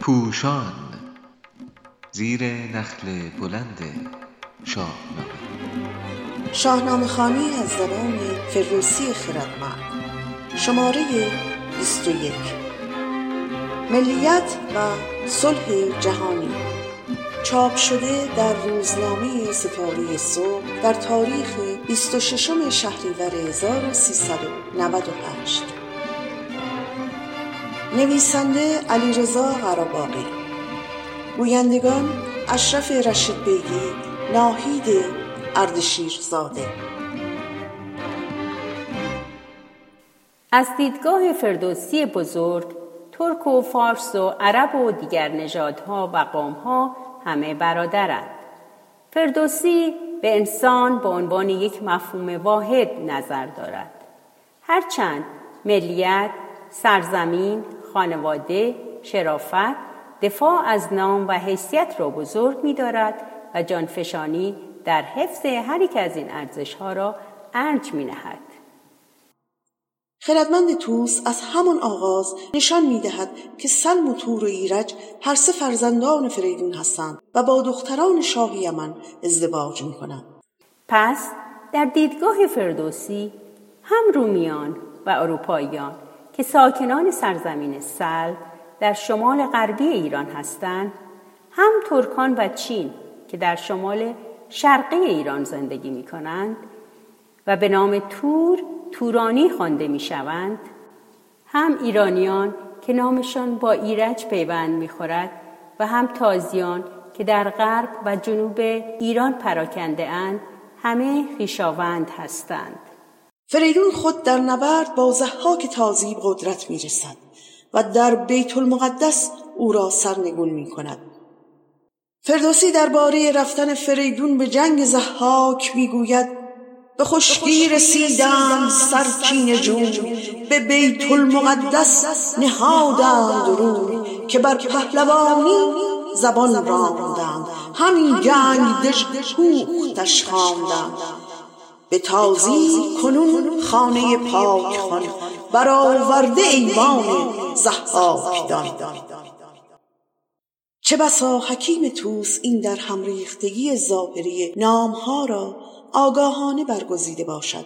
پوشان زیر نخل بلند شاهنامه. شاهنامه خانی از زبان فردوسی خردمند. شماره 21 ملیت و صلح جهانی. چاپ شده در روزنامه ستاره صبح در تاریخ 26 شهریور 1398 نویسنده علیرضا قراباقی گویندگان اشرف رشید بیگی ناهید اردشیرزاده. از دیدگاه فردوسی بزرگ ترک و فارس و عرب و دیگر نژادها و قومها همه برادرند. فردوسی به انسان به عنوان یک مفهوم واحد نظر دارد. هرچند ملیت سرزمین خانواده شرافت دفاع از نام و حیثیت را بزرگ می دارد و جانفشانی در حفظ هر یک از این ارزشها را ارج می نهد. خردمند توس از همان آغاز نشان می دهد که سلم و تور و ایرج هر سه فرزندان فریدون هستند و با دختران شاه یمن ازدواج می کنند. پس در دیدگاه فردوسی هم رومیان و اروپاییان که ساکنان سرزمین سلب در شمال غربی ایران هستند هم ترکان و چین که در شمال شرقی ایران زندگی می کنند و به نام تور تورانی خوانده می شوند هم ایرانیان که نامشان با ایرج پیوند می خورد و هم تازیان که در غرب و جنوب ایران پراکنده اند همه خیشاوند هستند. فریدون خود در نبرد با زحاک تازی قدرت می رسد و در بیت المقدس او را سرنگون می کند. فردوسی درباره رفتن فریدون به جنگ زحاک می‌گوید به خشکی رسیدند سرچین جون به بیت المقدس نهادند رو که بر پهلوانی زبان راندند. همین جنگ دژ پوختش خواندند. به تازی کنون خانه پاک خان برآورده ایوان زحاک دان. چه بسا حکیم توس این در همریختگی ظاهری نامها را آگاهانه برگزیده باشد.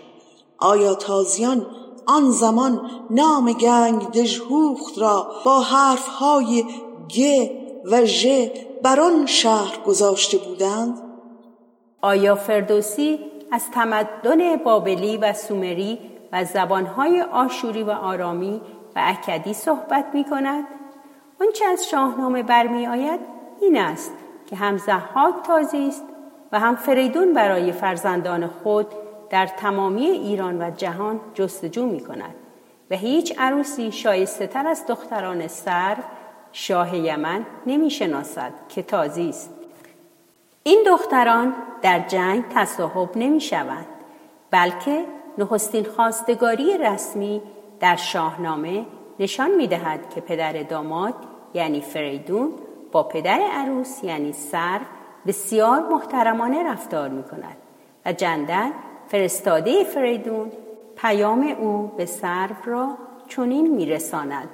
آیا تازیان آن زمان نام گنگ دژهوخت را با حرفهای گ و ژ بر آن شهر گذاشته بودند؟ آیا فردوسی از تمدن بابلی و سومری و زبانهای آشوری و آرامی و اکدی صحبت می کند؟ آنچه از شاهنامه برمی آید این است که هم زحاک تازی است و هم فریدون برای فرزندان خود در تمامی ایران و جهان جستجو می کند و هیچ عروسی شایسته تر از دختران سر شاه یمن نمی شناسد که تازی است. این دختران در جنگ تصاحب نمی شوند بلکه نخستین خواستگاری رسمی در شاهنامه نشان می دهد که پدر داماد یعنی فریدون با پدر عروس یعنی سر بسیار محترمانه رفتار می کند و جندل فرستاده فریدون پیام او به سرو را چنین میرساند.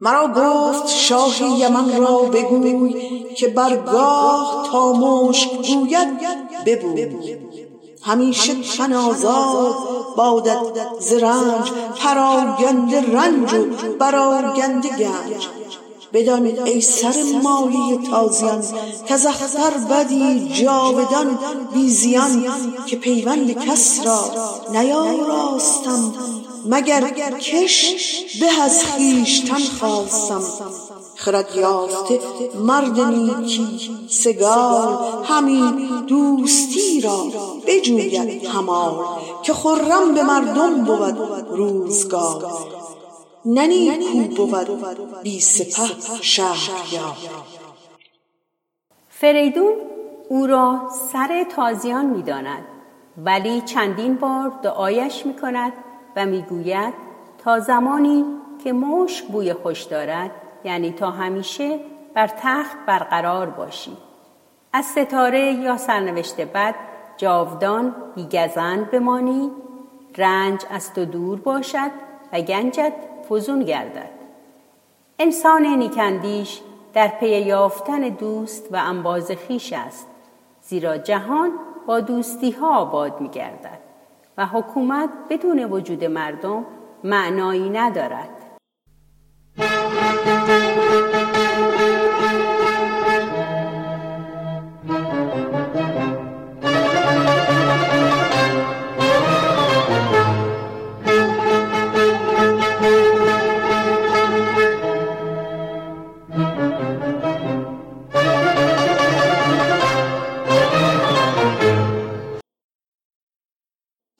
مرا گفت شاه یمن را بگوی که برگاه تا مشک گوید ببوی. همیشه تن آزاد بادت ز رنج پراگنده رنج و براگنده گنج. بدان ای سر مالی تازیان کز اختر بدی جاودان بی زیان که پیوند کس را نیاراستم. مگر کش به از خویشتن خواستم خرد یافته مرد نیکی سگال همین دوستی را بجوید همال که خرم به مردم بود روزگار. ننی کو بود بی سپه شهریار. فریدون او را سر تازیان می داند ولی چندین بار دعایش می کند و می گوید تا زمانی که مشک بوی خوش دارد یعنی تا همیشه بر تخت برقرار باشی. از ستاره یا سرنوشت بد جاودان بیگزند بمانی. رنج از تو دور باشد و گنجت فزون گردد. انسان نیکندیش در پی یافتن دوست و انباز خیش است زیرا جهان با دوستی ها آباد می گردد و حکومت بدون وجود مردم معنایی ندارد.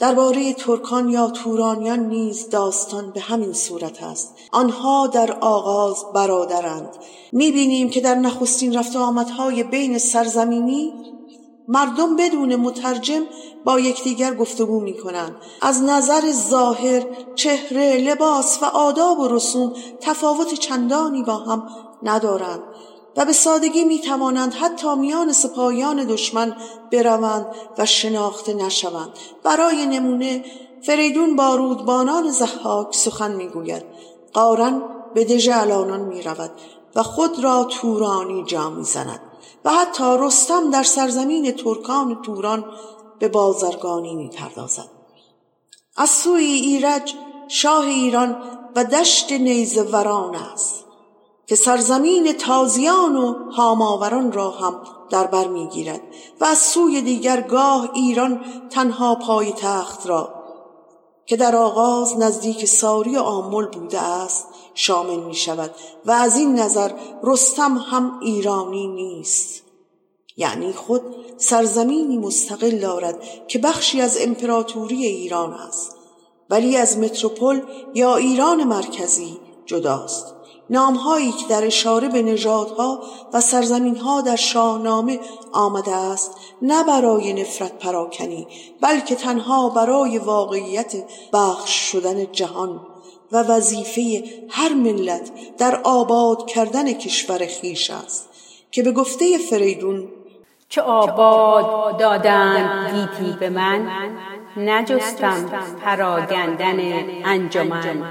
درباره ترکان یا تورانیان نیز داستان به همین صورت است. آنها در آغاز برادرند. می‌بینیم که در نخستین رفت آمدهای بین سرزمینی مردم بدون مترجم با یکدیگر گفتگو می کنند. از نظر ظاهر چهره لباس و آداب و رسوم تفاوت چندانی با هم ندارند. و به سادگی می توانند حتی میان سپاهیان دشمن بروند و شناخته نشوند. برای نمونه فریدون با رودبانان زحاک سخن می‌گوید. قارن به دژ الانان می رود و خود را تورانی جا می زند و حتی رستم در سرزمین ترکان توران به بازرگانی می پردازد. از سوی ایرج شاه ایران و دشت وران است. که سرزمین تازیان و هاماوران را هم در بر می‌گیرد و از سوی دیگر گاه ایران تنها پای تخت را که در آغاز نزدیک ساری و آمل بوده است شامل می شود و از این نظر رستم هم ایرانی نیست. یعنی خود سرزمینی مستقل دارد که بخشی از امپراتوری ایران است ولی از متروپول یا ایران مرکزی جداست. نامهایی که در اشاره به نژادها و سرزمینها در شاهنامه آمده است نه برای نفرت پراکنی بلکه تنها برای واقعیت بخش شدن جهان و وظیفه هر ملت در آباد کردن کشور خیش است که به گفته فریدون چه آباد دادن گیتی به من نجستم پراگندن انجمن.